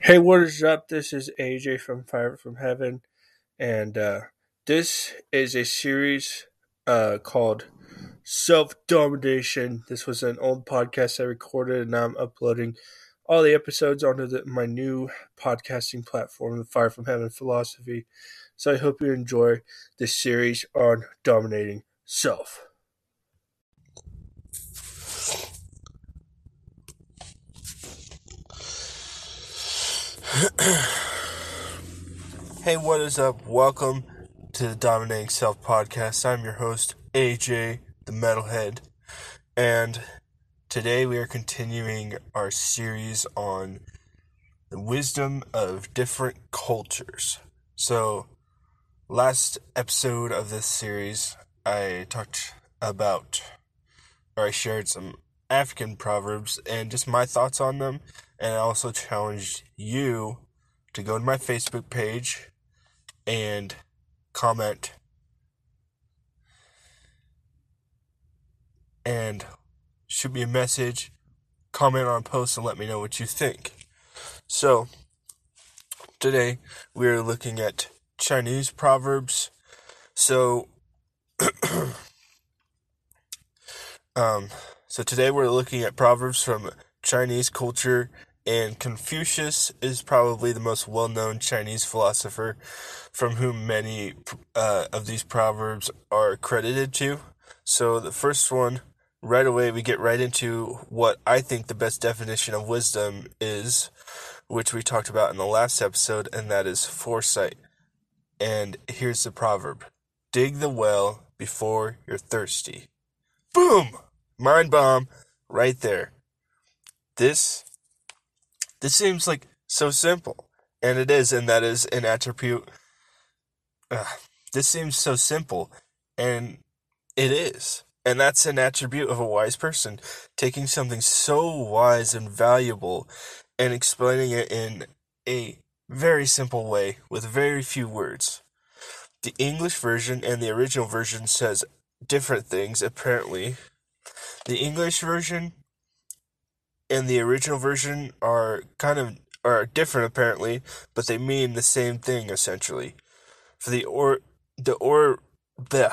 Hey, what is up? This is AJ from Fire from Heaven, and uh, this is a series uh, called Self Domination. This was an old podcast I recorded, and now I'm uploading all the episodes onto the, my new podcasting platform, the Fire from Heaven Philosophy. So I hope you enjoy this series on dominating self. hey, what is up? Welcome to the Dominating Self podcast. I'm your host, AJ, the Metalhead, and today we are continuing our series on the wisdom of different cultures. So, last episode of this series, I talked about, or I shared some African proverbs and just my thoughts on them and I also challenged you to go to my Facebook page and comment and shoot me a message, comment on posts, and let me know what you think. So, today we are looking at Chinese proverbs. So, um, so today we're looking at proverbs from Chinese culture and Confucius is probably the most well known Chinese philosopher from whom many uh, of these proverbs are credited to. So, the first one, right away, we get right into what I think the best definition of wisdom is, which we talked about in the last episode, and that is foresight. And here's the proverb Dig the well before you're thirsty. Boom! Mind bomb right there. This this seems like so simple, and it is, and that is an attribute. Uh, this seems so simple, and it is. And that's an attribute of a wise person, taking something so wise and valuable and explaining it in a very simple way with very few words. The English version and the original version says different things, apparently. The English version and the original version are kind of are different apparently, but they mean the same thing essentially. For the or the or the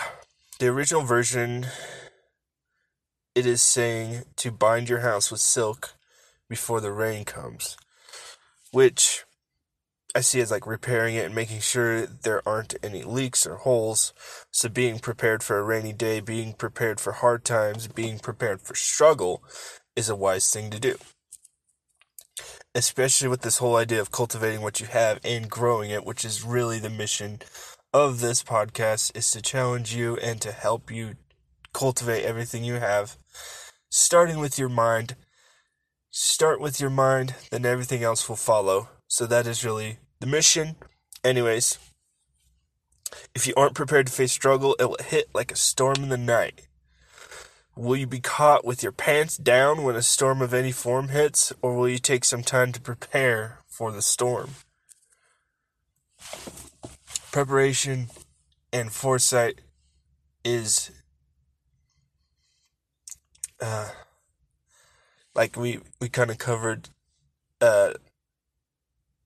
the original version it is saying to bind your house with silk before the rain comes, which I see as like repairing it and making sure there aren't any leaks or holes. So being prepared for a rainy day, being prepared for hard times, being prepared for struggle is a wise thing to do. Especially with this whole idea of cultivating what you have and growing it, which is really the mission of this podcast is to challenge you and to help you cultivate everything you have, starting with your mind. Start with your mind, then everything else will follow. So that is really the mission. Anyways, if you aren't prepared to face struggle, it will hit like a storm in the night. Will you be caught with your pants down when a storm of any form hits, or will you take some time to prepare for the storm? Preparation and foresight is uh, like we we kind of covered uh,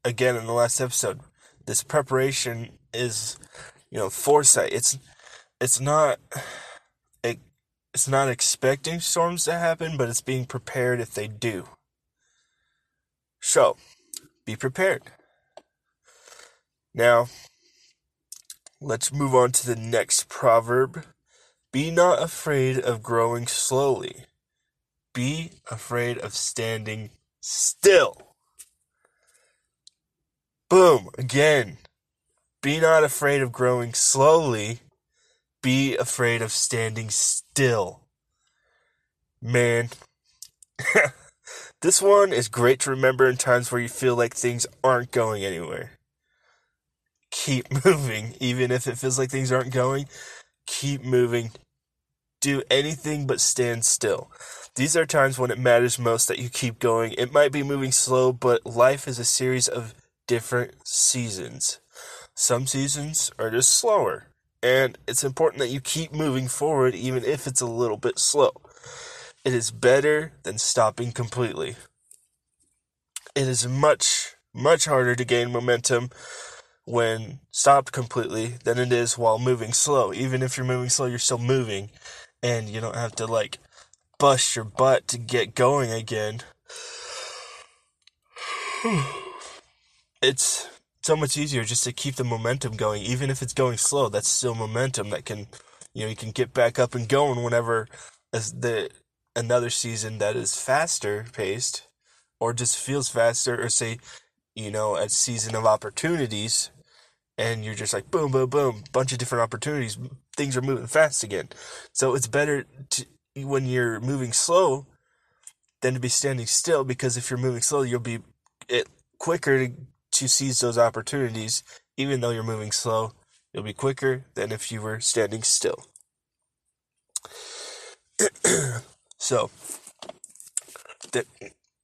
again in the last episode. This preparation is you know foresight. It's it's not it, it's not expecting storms to happen, but it's being prepared if they do. So, be prepared. Now, let's move on to the next proverb. Be not afraid of growing slowly. Be afraid of standing still. Again. Be not afraid of growing slowly be afraid of standing still. Man, this one is great to remember in times where you feel like things aren't going anywhere. Keep moving, even if it feels like things aren't going. Keep moving. Do anything but stand still. These are times when it matters most that you keep going. It might be moving slow, but life is a series of different seasons. Some seasons are just slower and it's important that you keep moving forward even if it's a little bit slow. It is better than stopping completely. It is much much harder to gain momentum when stopped completely than it is while moving slow. Even if you're moving slow, you're still moving, and you don't have to like bust your butt to get going again. it's so much easier just to keep the momentum going, even if it's going slow. That's still momentum that can, you know, you can get back up and going whenever as the another season that is faster paced, or just feels faster, or say, you know, a season of opportunities, and you're just like boom, boom, boom, bunch of different opportunities. Things are moving fast again, so it's better to when you're moving slow than to be standing still because if you're moving slow, you'll be it quicker to to seize those opportunities, even though you're moving slow. You'll be quicker than if you were standing still. so, that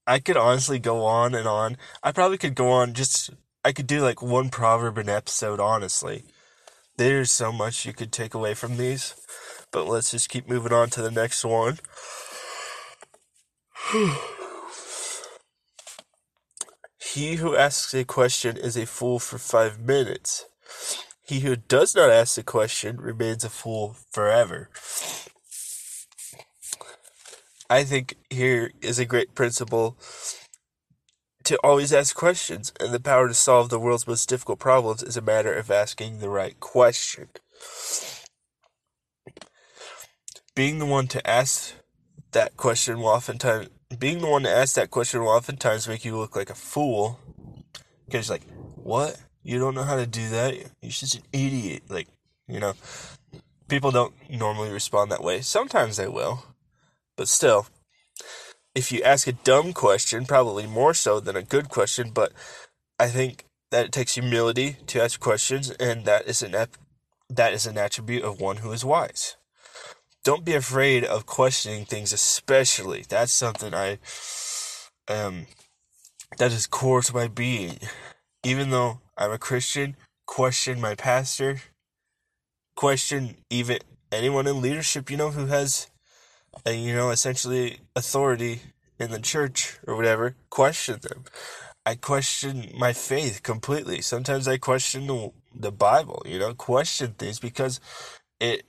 I could honestly go on and on. I probably could go on just I could do like one proverb an episode honestly. There's so much you could take away from these. But let's just keep moving on to the next one. He who asks a question is a fool for five minutes. He who does not ask a question remains a fool forever. I think here is a great principle to always ask questions, and the power to solve the world's most difficult problems is a matter of asking the right question. Being the one to ask that question will oftentimes being the one to ask that question will oftentimes make you look like a fool. Because like, what? You don't know how to do that? You're just an idiot. Like, you know, people don't normally respond that way. Sometimes they will, but still, if you ask a dumb question, probably more so than a good question. But I think that it takes humility to ask questions, and that is an ep- that is an attribute of one who is wise don't be afraid of questioning things, especially. That's something I um that is core to my being. Even though I'm a Christian, question my pastor, question even anyone in leadership, you know, who has a, you know, essentially authority in the church or whatever, question them. I question my faith completely. Sometimes I question the, the Bible, you know, question things because it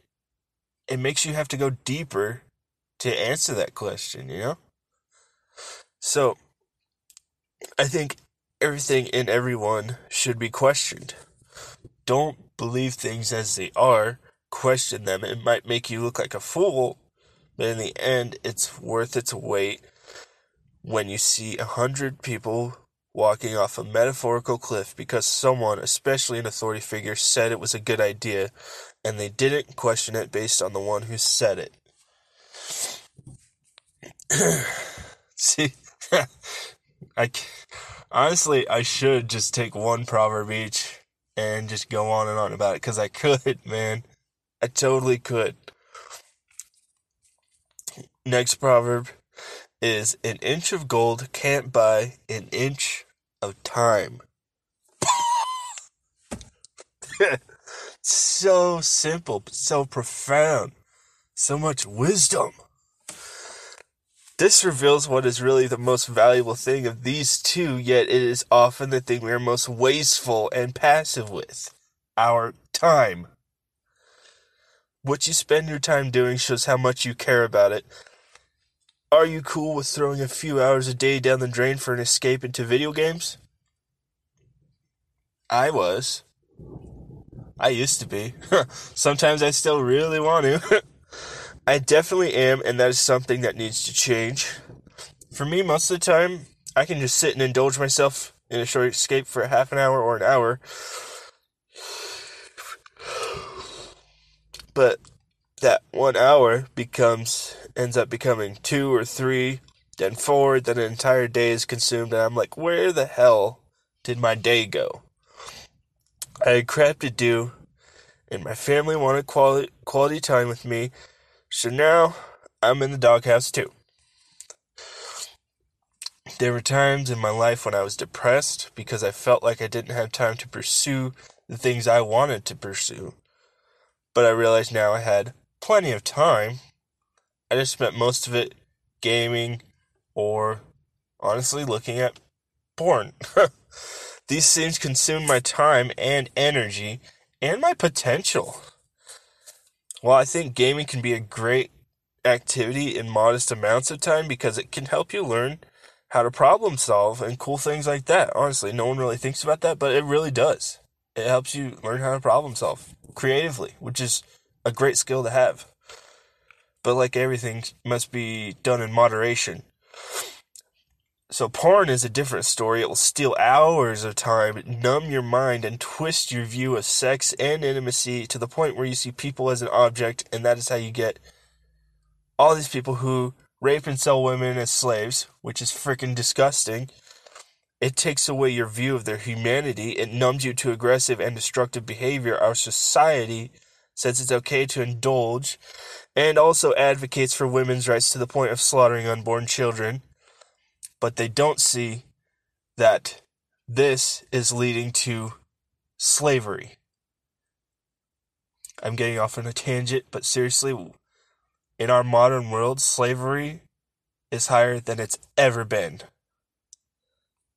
it makes you have to go deeper to answer that question, you know? So, I think everything and everyone should be questioned. Don't believe things as they are, question them. It might make you look like a fool, but in the end, it's worth its weight when you see a hundred people walking off a metaphorical cliff because someone, especially an authority figure, said it was a good idea and they didn't question it based on the one who said it. see, I honestly, I should just take one proverb each and just go on and on about it because I could, man. I totally could. Next proverb is an inch of gold can't buy an inch of time. so simple, but so profound. So much wisdom. This reveals what is really the most valuable thing of these two, yet it is often the thing we are most wasteful and passive with our time. What you spend your time doing shows how much you care about it, are you cool with throwing a few hours a day down the drain for an escape into video games? I was. I used to be. Sometimes I still really want to. I definitely am, and that is something that needs to change. For me, most of the time, I can just sit and indulge myself in a short escape for half an hour or an hour. But that one hour becomes ends up becoming two or three, then four, then an entire day is consumed, and I'm like, where the hell did my day go? I had crap to do, and my family wanted quality quality time with me, so now I'm in the doghouse too. There were times in my life when I was depressed because I felt like I didn't have time to pursue the things I wanted to pursue. But I realized now I had plenty of time I just spent most of it gaming or honestly looking at porn. These things consume my time and energy and my potential. While I think gaming can be a great activity in modest amounts of time because it can help you learn how to problem solve and cool things like that. Honestly, no one really thinks about that, but it really does. It helps you learn how to problem solve creatively, which is a great skill to have. But like everything must be done in moderation. So porn is a different story. It will steal hours of time, numb your mind, and twist your view of sex and intimacy to the point where you see people as an object, and that is how you get all these people who rape and sell women as slaves, which is freaking disgusting. It takes away your view of their humanity. It numbs you to aggressive and destructive behavior. Our society says it's okay to indulge and also advocates for women's rights to the point of slaughtering unborn children but they don't see that this is leading to slavery. I'm getting off on a tangent, but seriously, in our modern world, slavery is higher than it's ever been.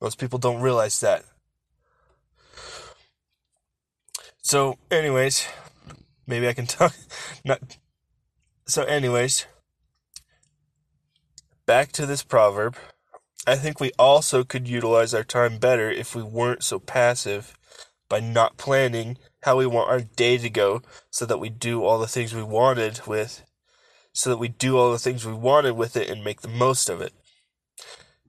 Most people don't realize that. So, anyways, maybe I can talk. Not. So, anyways, back to this proverb. I think we also could utilize our time better if we weren't so passive by not planning how we want our day to go so that we do all the things we wanted with so that we do all the things we wanted with it and make the most of it.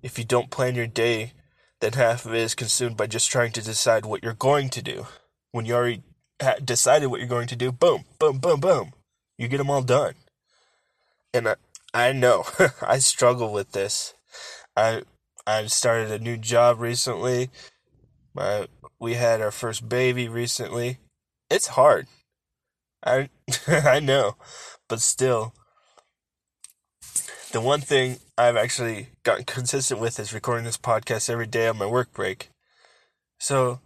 If you don't plan your day, then half of it is consumed by just trying to decide what you're going to do. When you already decided what you're going to do, boom, boom, boom, boom, you get them all done. And I, I know I struggle with this. I I've started a new job recently. My we had our first baby recently. It's hard. I I know, but still the one thing I've actually gotten consistent with is recording this podcast every day on my work break. So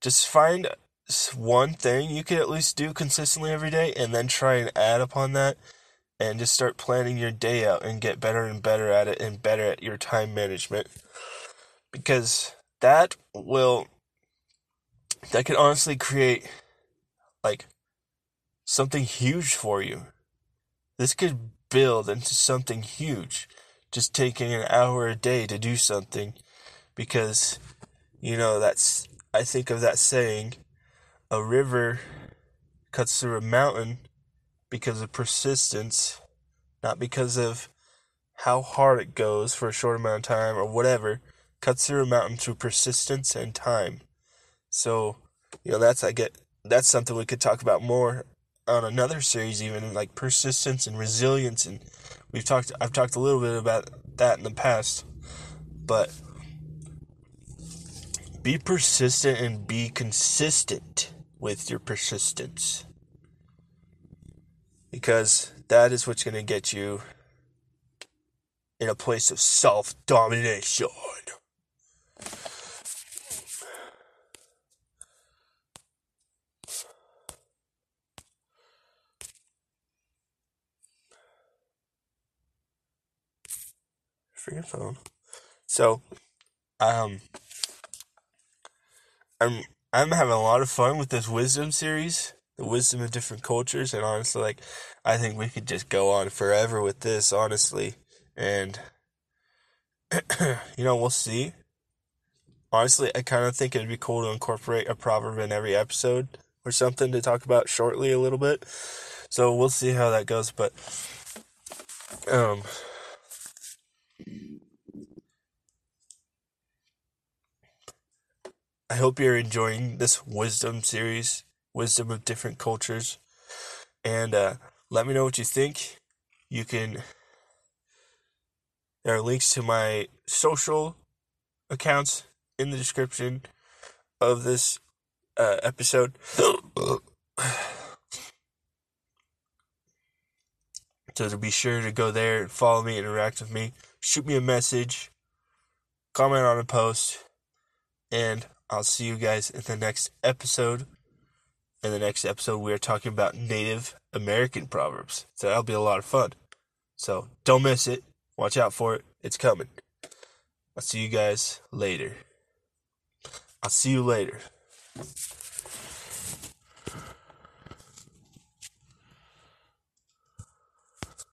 just find one thing you can at least do consistently every day and then try and add upon that and just start planning your day out and get better and better at it and better at your time management. Because that will that could honestly create like something huge for you. This could build into something huge. Just taking an hour a day to do something because you know that's i think of that saying a river cuts through a mountain because of persistence, not because of how hard it goes for a short amount of time or whatever. Cuts through a mountain through persistence and time. So, you know, that's I get that's something we could talk about more on another series, even like persistence and resilience, and we've talked. I've talked a little bit about that in the past, but be persistent and be consistent with your persistence because that is what's going to get you in a place of self domination. Freaking phone. So, um, I'm I'm having a lot of fun with this wisdom series the wisdom of different cultures and honestly like I think we could just go on forever with this honestly and you know we'll see. Honestly I kind of think it'd be cool to incorporate a proverb in every episode or something to talk about shortly a little bit. So we'll see how that goes but um I hope you're enjoying this wisdom series wisdom of different cultures. And uh, let me know what you think. You can. There are links to my social accounts in the description of this uh, episode. so to be sure to go there follow me, interact with me, shoot me a message, comment on a post, and I'll see you guys in the next episode in the next episode, we are talking about Native American proverbs. So that'll be a lot of fun. So don't miss it. Watch out for it. It's coming. I'll see you guys later. I'll see you later.